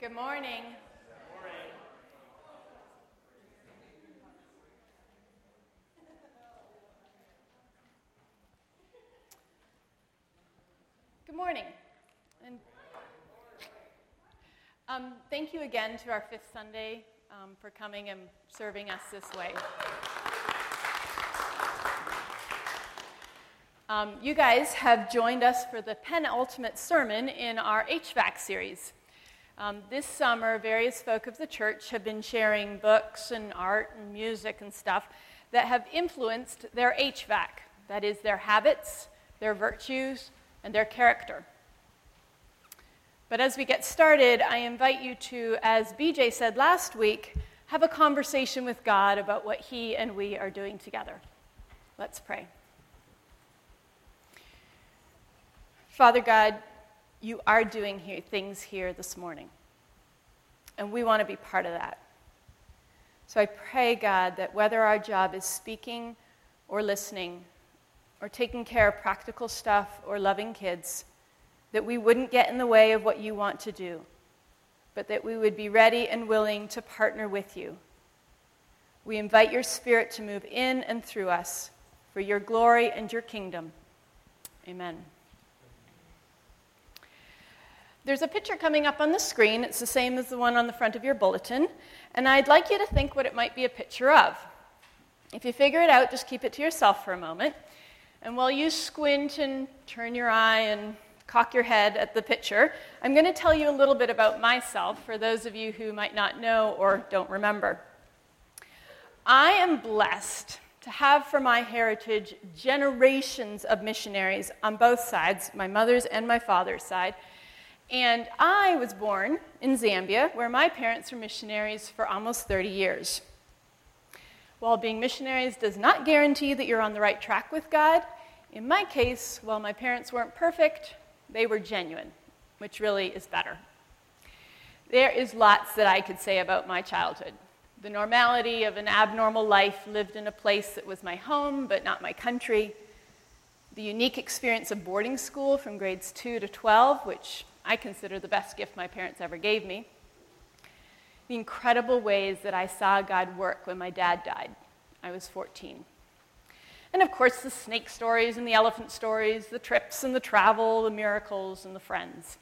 Good morning. Good morning. And um, thank you again to our fifth Sunday um, for coming and serving us this way. Um, you guys have joined us for the penultimate sermon in our HVAC series. Um, this summer, various folk of the church have been sharing books and art and music and stuff that have influenced their HVAC that is, their habits, their virtues, and their character. But as we get started, I invite you to, as BJ said last week, have a conversation with God about what He and we are doing together. Let's pray. Father God, you are doing here, things here this morning, and we want to be part of that. So I pray, God, that whether our job is speaking or listening or taking care of practical stuff or loving kids, that we wouldn't get in the way of what you want to do, but that we would be ready and willing to partner with you. We invite your Spirit to move in and through us for your glory and your kingdom. Amen. There's a picture coming up on the screen. It's the same as the one on the front of your bulletin. And I'd like you to think what it might be a picture of. If you figure it out, just keep it to yourself for a moment. And while you squint and turn your eye and cock your head at the picture, I'm going to tell you a little bit about myself for those of you who might not know or don't remember. I am blessed to have for my heritage generations of missionaries on both sides, my mother's and my father's side. And I was born in Zambia, where my parents were missionaries for almost 30 years. While being missionaries does not guarantee that you're on the right track with God, in my case, while my parents weren't perfect, they were genuine, which really is better. There is lots that I could say about my childhood. The normality of an abnormal life lived in a place that was my home but not my country. The unique experience of boarding school from grades 2 to 12, which I consider the best gift my parents ever gave me. The incredible ways that I saw God work when my dad died. I was 14. And of course, the snake stories and the elephant stories, the trips and the travel, the miracles and the friends.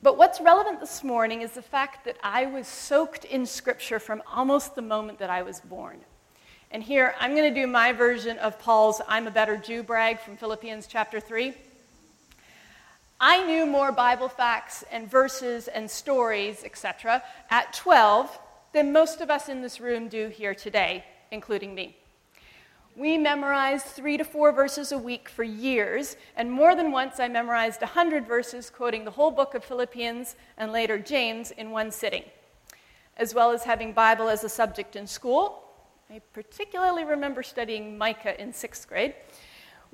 But what's relevant this morning is the fact that I was soaked in Scripture from almost the moment that I was born. And here, I'm going to do my version of Paul's I'm a better Jew brag from Philippians chapter 3. I knew more Bible facts and verses and stories, etc., at 12 than most of us in this room do here today, including me. We memorized three to four verses a week for years, and more than once I memorized 100 verses, quoting the whole book of Philippians and later James in one sitting, as well as having Bible as a subject in school. I particularly remember studying Micah in sixth grade.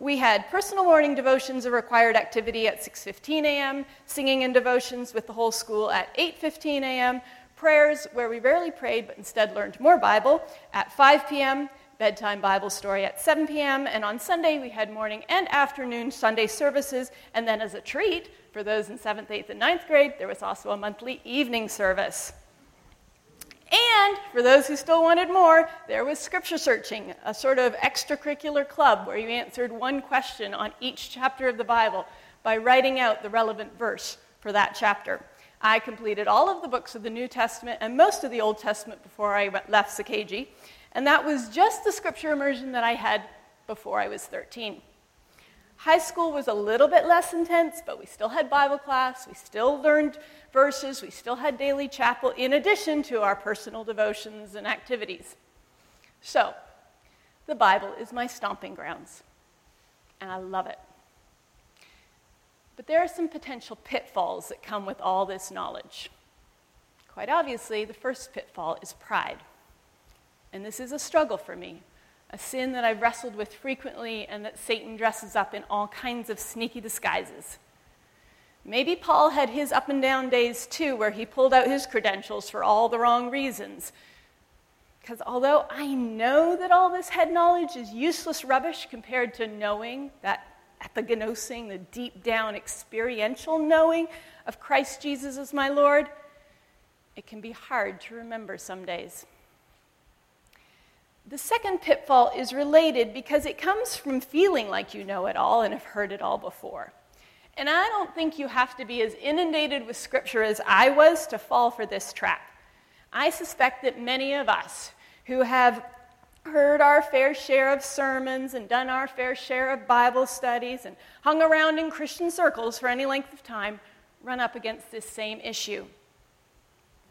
We had personal morning devotions, a required activity at 6:15 a.m., singing and devotions with the whole school at 8:15 a.m., prayers where we rarely prayed but instead learned more Bible at 5 p.m., bedtime Bible story at 7 p.m., and on Sunday we had morning and afternoon Sunday services. And then, as a treat for those in 7th, 8th, and 9th grade, there was also a monthly evening service. And for those who still wanted more, there was scripture searching, a sort of extracurricular club where you answered one question on each chapter of the Bible by writing out the relevant verse for that chapter. I completed all of the books of the New Testament and most of the Old Testament before I left Sakeji. And that was just the scripture immersion that I had before I was 13. High school was a little bit less intense, but we still had Bible class, we still learned verses, we still had daily chapel, in addition to our personal devotions and activities. So, the Bible is my stomping grounds, and I love it. But there are some potential pitfalls that come with all this knowledge. Quite obviously, the first pitfall is pride. And this is a struggle for me, a sin that I've wrestled with frequently and that Satan dresses up in all kinds of sneaky disguises. Maybe Paul had his up and down days too, where he pulled out his credentials for all the wrong reasons. Because although I know that all this head knowledge is useless rubbish compared to knowing that at epignosis, the deep down experiential knowing of Christ Jesus as my Lord, it can be hard to remember some days. The second pitfall is related because it comes from feeling like you know it all and have heard it all before. And I don't think you have to be as inundated with Scripture as I was to fall for this trap. I suspect that many of us who have heard our fair share of sermons and done our fair share of Bible studies and hung around in Christian circles for any length of time run up against this same issue.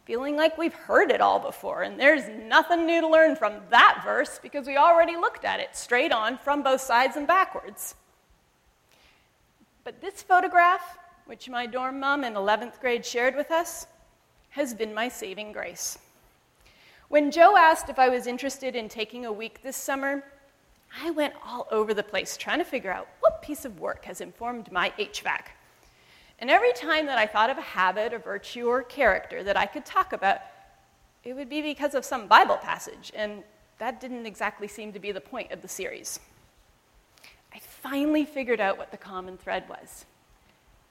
Feeling like we've heard it all before, and there's nothing new to learn from that verse because we already looked at it straight on from both sides and backwards. But this photograph, which my dorm mom in 11th grade shared with us, has been my saving grace. When Joe asked if I was interested in taking a week this summer, I went all over the place trying to figure out what piece of work has informed my HVAC. And every time that I thought of a habit, a virtue, or character that I could talk about, it would be because of some Bible passage, and that didn't exactly seem to be the point of the series. I finally figured out what the common thread was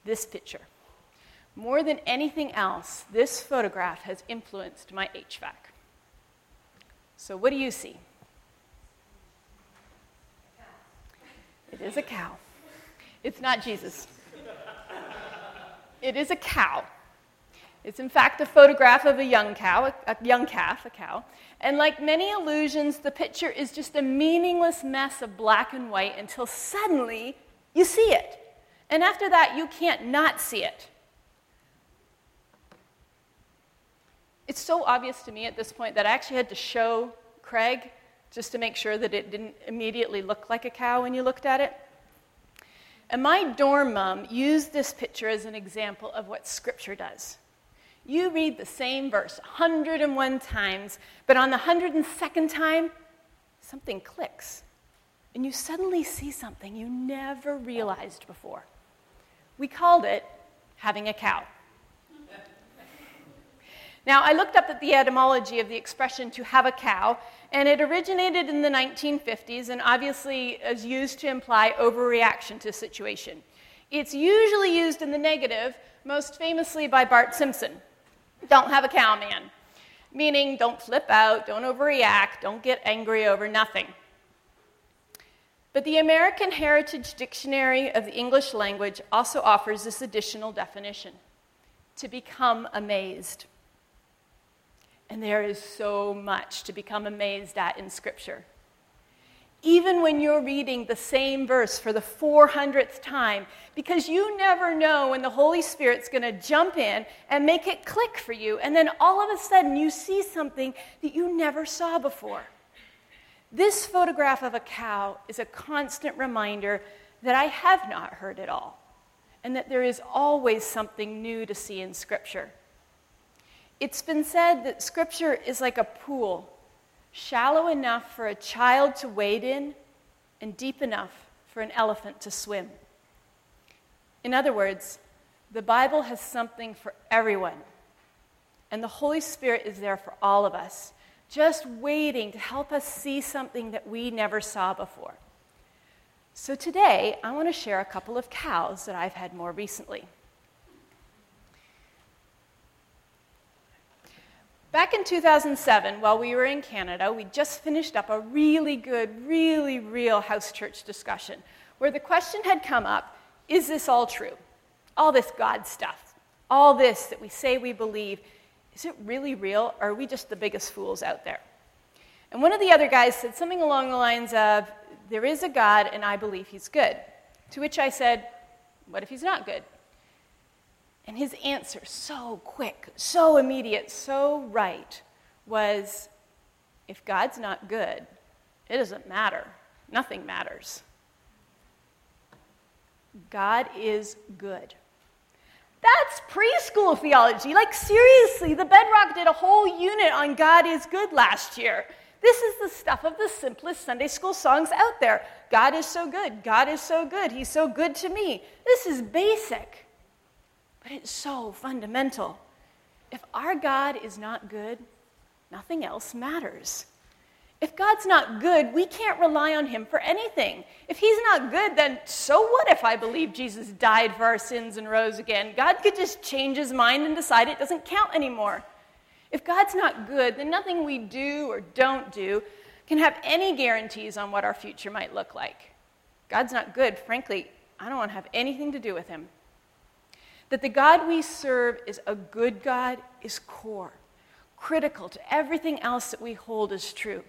this picture. More than anything else, this photograph has influenced my HVAC. So, what do you see? It is a cow. It's not Jesus. It is a cow. It's in fact a photograph of a young cow, a, young calf, a cow. And like many illusions, the picture is just a meaningless mess of black and white until suddenly you see it. And after that, you can't not see it. It's so obvious to me at this point that I actually had to show Craig just to make sure that it didn't immediately look like a cow when you looked at it. And my dorm mom used this picture as an example of what Scripture does. You read the same verse 101 times, but on the 102nd time, something clicks. And you suddenly see something you never realized before. We called it having a cow. Now, I looked up at the etymology of the expression to have a cow, and it originated in the 1950s and obviously is used to imply overreaction to a situation. It's usually used in the negative, most famously by Bart Simpson. Don't have a cow, man. Meaning, don't flip out, don't overreact, don't get angry over nothing. But the American Heritage Dictionary of the English Language also offers this additional definition to become amazed. And there is so much to become amazed at in Scripture. Even when you're reading the same verse for the 400th time, because you never know when the Holy Spirit's going to jump in and make it click for you, and then all of a sudden you see something that you never saw before. This photograph of a cow is a constant reminder that I have not heard it all, and that there is always something new to see in Scripture. It's been said that Scripture is like a pool, shallow enough for a child to wade in and deep enough for an elephant to swim. In other words, the Bible has something for everyone, and the Holy Spirit is there for all of us, just waiting to help us see something that we never saw before. So today, I want to share a couple of cows that I've had more recently. Back in 2007, while we were in Canada, we just finished up a really good, really real house church discussion where the question had come up is this all true? All this God stuff, all this that we say we believe, is it really real or are we just the biggest fools out there? And one of the other guys said something along the lines of, There is a God and I believe he's good. To which I said, What if he's not good? And his answer, so quick, so immediate, so right, was if God's not good, it doesn't matter. Nothing matters. God is good. That's preschool theology. Like, seriously, the Bedrock did a whole unit on God is good last year. This is the stuff of the simplest Sunday school songs out there. God is so good. God is so good. He's so good to me. This is basic. But it's so fundamental. If our God is not good, nothing else matters. If God's not good, we can't rely on Him for anything. If He's not good, then so what if I believe Jesus died for our sins and rose again? God could just change His mind and decide it doesn't count anymore. If God's not good, then nothing we do or don't do can have any guarantees on what our future might look like. God's not good, frankly, I don't want to have anything to do with Him. That the God we serve is a good God is core, critical to everything else that we hold as true.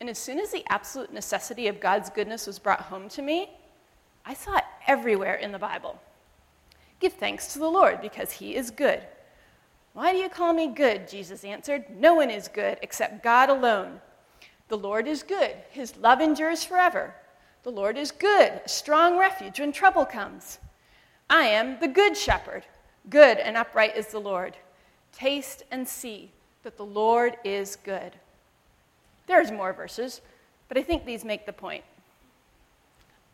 And as soon as the absolute necessity of God's goodness was brought home to me, I saw it everywhere in the Bible. Give thanks to the Lord because he is good. Why do you call me good? Jesus answered. No one is good except God alone. The Lord is good. His love endures forever. The Lord is good, a strong refuge when trouble comes. I am the good shepherd. Good and upright is the Lord. Taste and see that the Lord is good. There's more verses, but I think these make the point.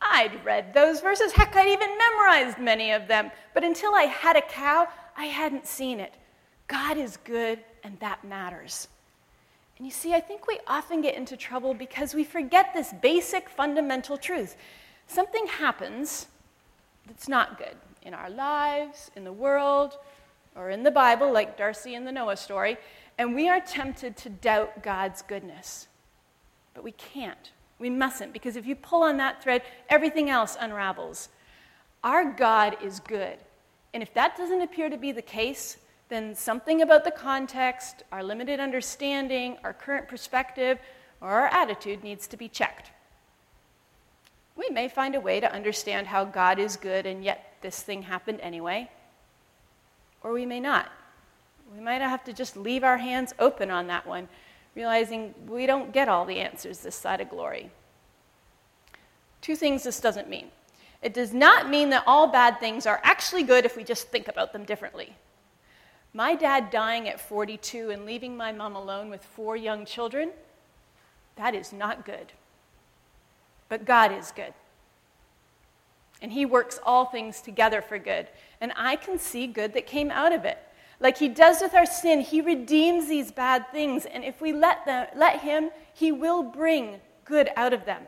I'd read those verses. Heck, I'd even memorized many of them. But until I had a cow, I hadn't seen it. God is good, and that matters. And you see, I think we often get into trouble because we forget this basic fundamental truth. Something happens that's not good in our lives, in the world, or in the Bible, like Darcy in the Noah story, and we are tempted to doubt God's goodness. But we can't. We mustn't, because if you pull on that thread, everything else unravels. Our God is good. And if that doesn't appear to be the case, then something about the context, our limited understanding, our current perspective, or our attitude needs to be checked. We may find a way to understand how God is good and yet this thing happened anyway, or we may not. We might have to just leave our hands open on that one, realizing we don't get all the answers this side of glory. Two things this doesn't mean. It does not mean that all bad things are actually good if we just think about them differently. My dad dying at 42 and leaving my mom alone with four young children, that is not good. But God is good. And He works all things together for good. And I can see good that came out of it. Like he does with our sin, he redeems these bad things. And if we let, them, let him, he will bring good out of them.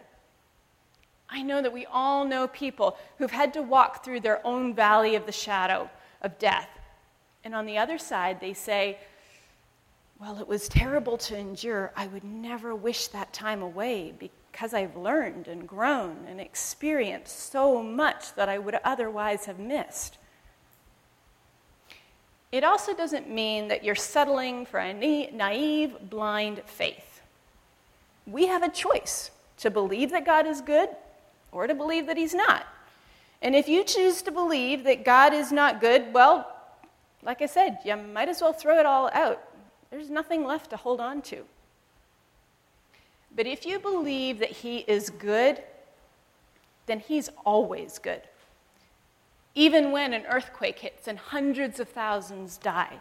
I know that we all know people who've had to walk through their own valley of the shadow of death. And on the other side, they say, Well, it was terrible to endure. I would never wish that time away because I've learned and grown and experienced so much that I would otherwise have missed. It also doesn't mean that you're settling for a naive, blind faith. We have a choice to believe that God is good or to believe that He's not. And if you choose to believe that God is not good, well, like I said, you might as well throw it all out. There's nothing left to hold on to. But if you believe that He is good, then He's always good. Even when an earthquake hits and hundreds of thousands die,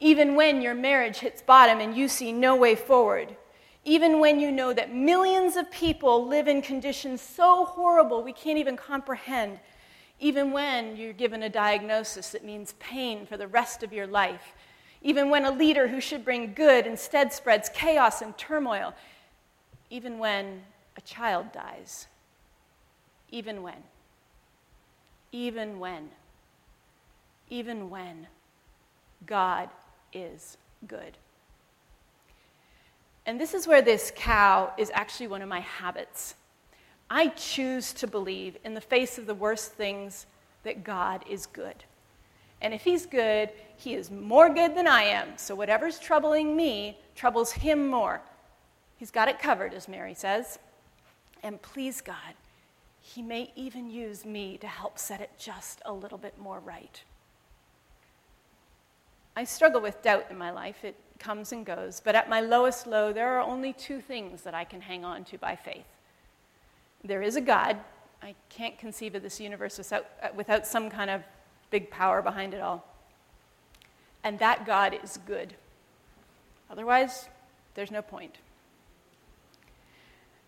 even when your marriage hits bottom and you see no way forward, even when you know that millions of people live in conditions so horrible we can't even comprehend, even when you're given a diagnosis that means pain for the rest of your life, even when a leader who should bring good instead spreads chaos and turmoil, even when a child dies, even when even when, even when God is good. And this is where this cow is actually one of my habits. I choose to believe, in the face of the worst things, that God is good. And if He's good, He is more good than I am. So whatever's troubling me troubles Him more. He's got it covered, as Mary says. And please, God, he may even use me to help set it just a little bit more right. I struggle with doubt in my life. It comes and goes. But at my lowest low, there are only two things that I can hang on to by faith there is a God. I can't conceive of this universe without, uh, without some kind of big power behind it all. And that God is good. Otherwise, there's no point.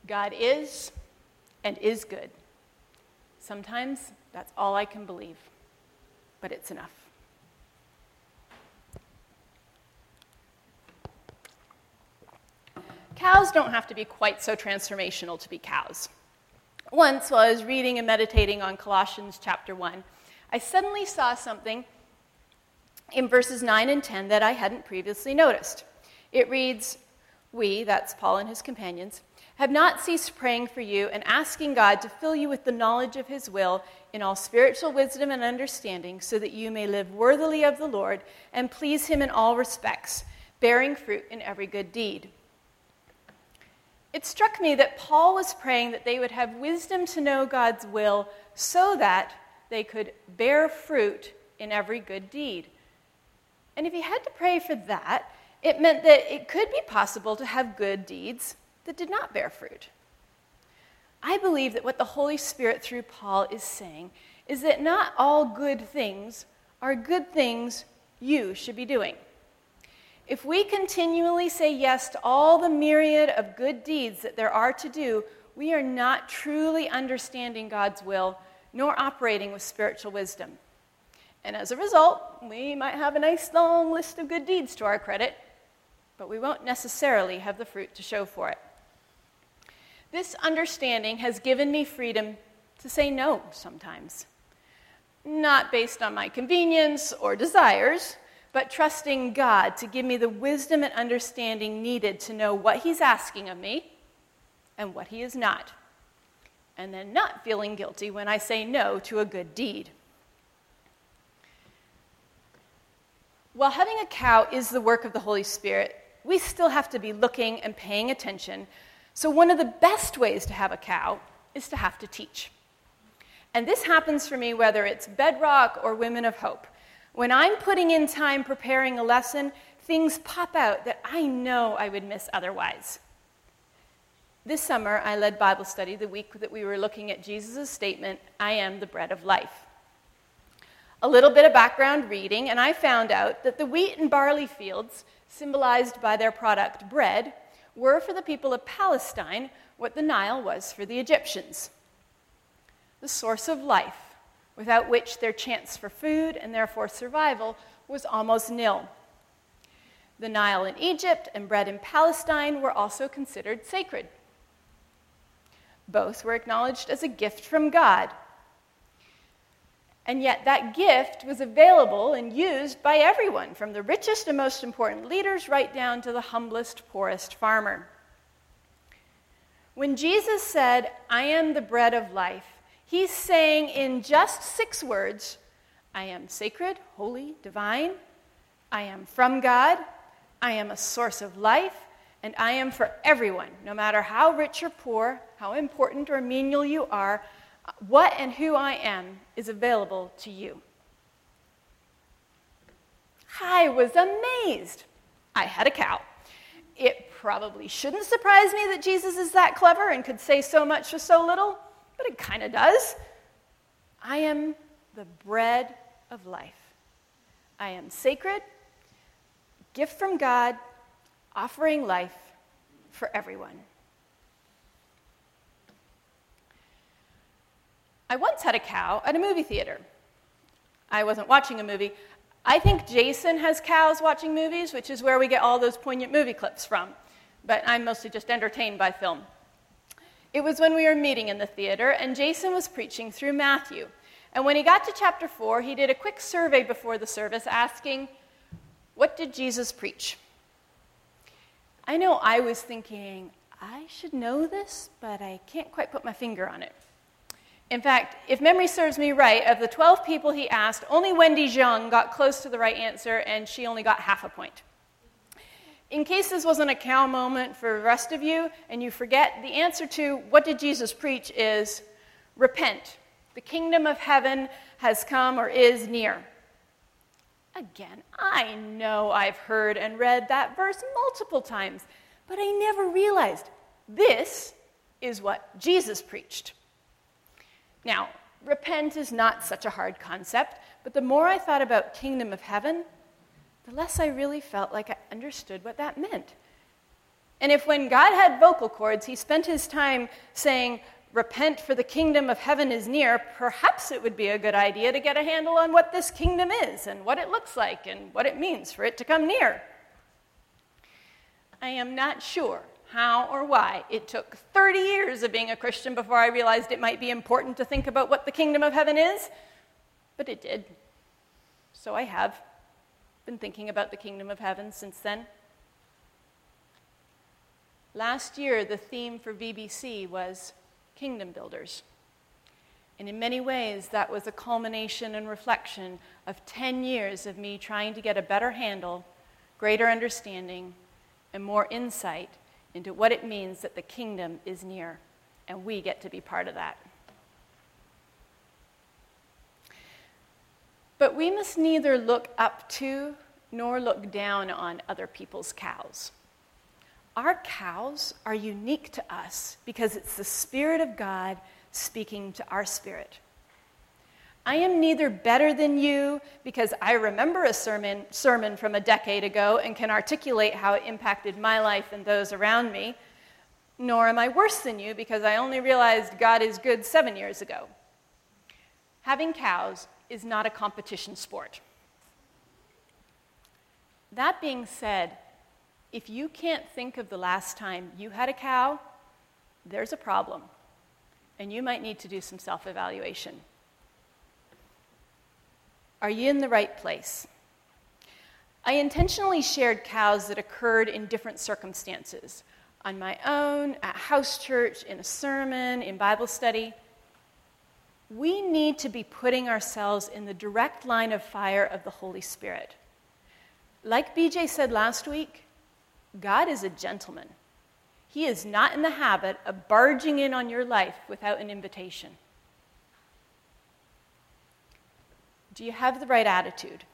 God is and is good. Sometimes that's all I can believe, but it's enough. cows don't have to be quite so transformational to be cows. Once, while I was reading and meditating on Colossians chapter 1, I suddenly saw something in verses 9 and 10 that I hadn't previously noticed. It reads, We, that's Paul and his companions, have not ceased praying for you and asking God to fill you with the knowledge of his will in all spiritual wisdom and understanding, so that you may live worthily of the Lord and please him in all respects, bearing fruit in every good deed. It struck me that Paul was praying that they would have wisdom to know God's will so that they could bear fruit in every good deed. And if he had to pray for that, it meant that it could be possible to have good deeds that did not bear fruit. I believe that what the Holy Spirit through Paul is saying is that not all good things are good things you should be doing. If we continually say yes to all the myriad of good deeds that there are to do, we are not truly understanding God's will nor operating with spiritual wisdom. And as a result, we might have a nice long list of good deeds to our credit, but we won't necessarily have the fruit to show for it. This understanding has given me freedom to say no sometimes. Not based on my convenience or desires, but trusting God to give me the wisdom and understanding needed to know what He's asking of me and what He is not and then not feeling guilty when I say no to a good deed. While having a cow is the work of the Holy Spirit, we still have to be looking and paying attention. So, one of the best ways to have a cow is to have to teach. And this happens for me whether it's Bedrock or Women of Hope. When I'm putting in time preparing a lesson, things pop out that I know I would miss otherwise. This summer, I led Bible study the week that we were looking at Jesus' statement, I am the bread of life. A little bit of background reading, and I found out that the wheat and barley fields, symbolized by their product bread, were for the people of Palestine what the Nile was for the Egyptians the source of life, without which their chance for food and therefore survival was almost nil. The Nile in Egypt and bread in Palestine were also considered sacred. Both were acknowledged as a gift from God. And yet, that gift was available and used by everyone, from the richest and most important leaders right down to the humblest, poorest farmer. When Jesus said, I am the bread of life, he's saying in just six words, I am sacred, holy, divine. I am from God. I am a source of life and I am for everyone, no matter how rich or poor, how important or menial you are, what and who I am is available to you. I was amazed. I had a cow. It probably shouldn't surprise me that Jesus is that clever and could say so much with so little, but it kind of does. I am the bread of life. I am sacred, gift from God, offering life for everyone. I once had a cow at a movie theater. I wasn't watching a movie. I think Jason has cows watching movies, which is where we get all those poignant movie clips from. But I'm mostly just entertained by film. It was when we were meeting in the theater, and Jason was preaching through Matthew. And when he got to chapter 4, he did a quick survey before the service asking, What did Jesus preach? I know I was thinking, I should know this, but I can't quite put my finger on it. In fact, if memory serves me right, of the 12 people he asked, only Wendy Zhang got close to the right answer, and she only got half a point. In case this wasn't a cow moment for the rest of you, and you forget, the answer to what did Jesus preach is repent. The kingdom of heaven has come or is near. Again, I know I've heard and read that verse multiple times, but I never realized this is what Jesus preached. Now, repent is not such a hard concept, but the more I thought about kingdom of heaven, the less I really felt like I understood what that meant. And if when God had vocal cords, he spent his time saying, repent for the kingdom of heaven is near, perhaps it would be a good idea to get a handle on what this kingdom is and what it looks like and what it means for it to come near. I am not sure how or why it took 30 years of being a Christian before I realized it might be important to think about what the kingdom of heaven is, but it did. So I have been thinking about the kingdom of heaven since then. Last year, the theme for VBC was Kingdom Builders. And in many ways, that was a culmination and reflection of 10 years of me trying to get a better handle, greater understanding, and more insight into what it means that the kingdom is near, and we get to be part of that. But we must neither look up to nor look down on other people's cows. Our cows are unique to us because it's the Spirit of God speaking to our spirit. I am neither better than you because I remember a sermon, sermon from a decade ago and can articulate how it impacted my life and those around me, nor am I worse than you because I only realized God is good seven years ago. Having cows is not a competition sport. That being said, if you can't think of the last time you had a cow, there's a problem, and you might need to do some self evaluation. Are you in the right place? I intentionally shared cows that occurred in different circumstances on my own, at house church, in a sermon, in Bible study. We need to be putting ourselves in the direct line of fire of the Holy Spirit. Like BJ said last week, God is a gentleman. He is not in the habit of barging in on your life without an invitation. Do you have the right attitude?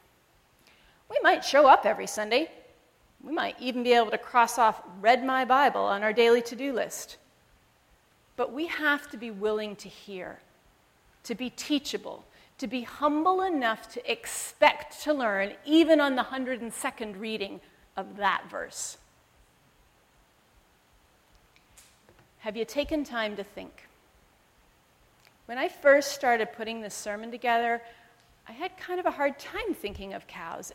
We might show up every Sunday. We might even be able to cross off read my Bible on our daily to do list. But we have to be willing to hear, to be teachable, to be humble enough to expect to learn, even on the 102nd reading of that verse. Have you taken time to think? When I first started putting this sermon together, I had kind of a hard time thinking of cows.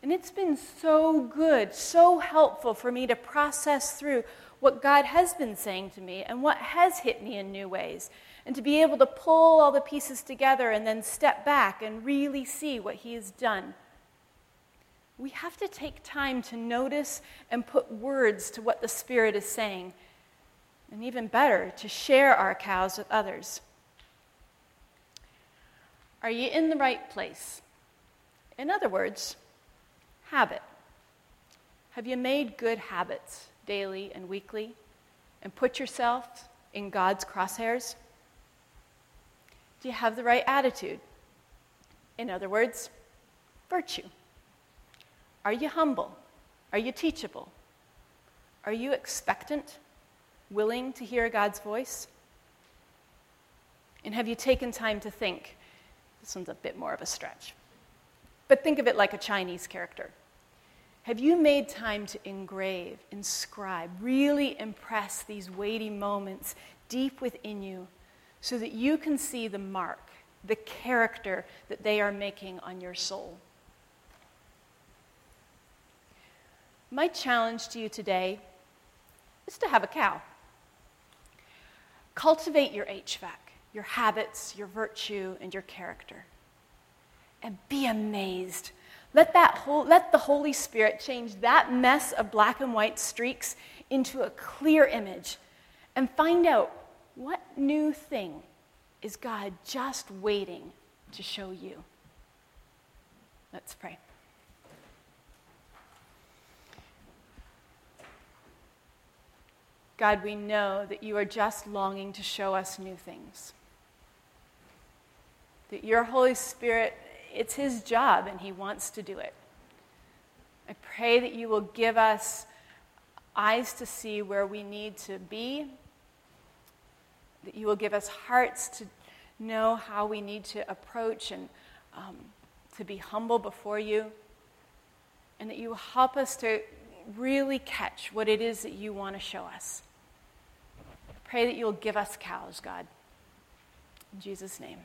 And it's been so good, so helpful for me to process through what God has been saying to me and what has hit me in new ways. And to be able to pull all the pieces together and then step back and really see what He has done. We have to take time to notice and put words to what the Spirit is saying and even better, to share our cows with others. Are you in the right place? In other words, habit. Have you made good habits daily and weekly and put yourself in God's crosshairs? Do you have the right attitude? In other words, virtue. Are you humble? Are you teachable? Are you expectant? willing to hear God's voice? And have you taken time to think? This one's a bit more of a stretch. But think of it like a Chinese character. Have you made time to engrave, inscribe, really impress these weighty moments deep within you so that you can see the mark, the character that they are making on your soul? My challenge to you today is to have a cow. Cultivate your HVAC, your habits, your virtue, and your character. And be amazed. Let, that whole, let the Holy Spirit change that mess of black and white streaks into a clear image and find out what new thing is God just waiting to show you. Let's pray. God, we know that you are just longing to show us new things. That your Holy Spirit, it's his job and he wants to do it. I pray that you will give us eyes to see where we need to be, that you will give us hearts to know how we need to approach and um, to be humble before you, and that you will help us to really catch what it is that you want to show us. Pray that you'll give us cows, God. In Jesus' name.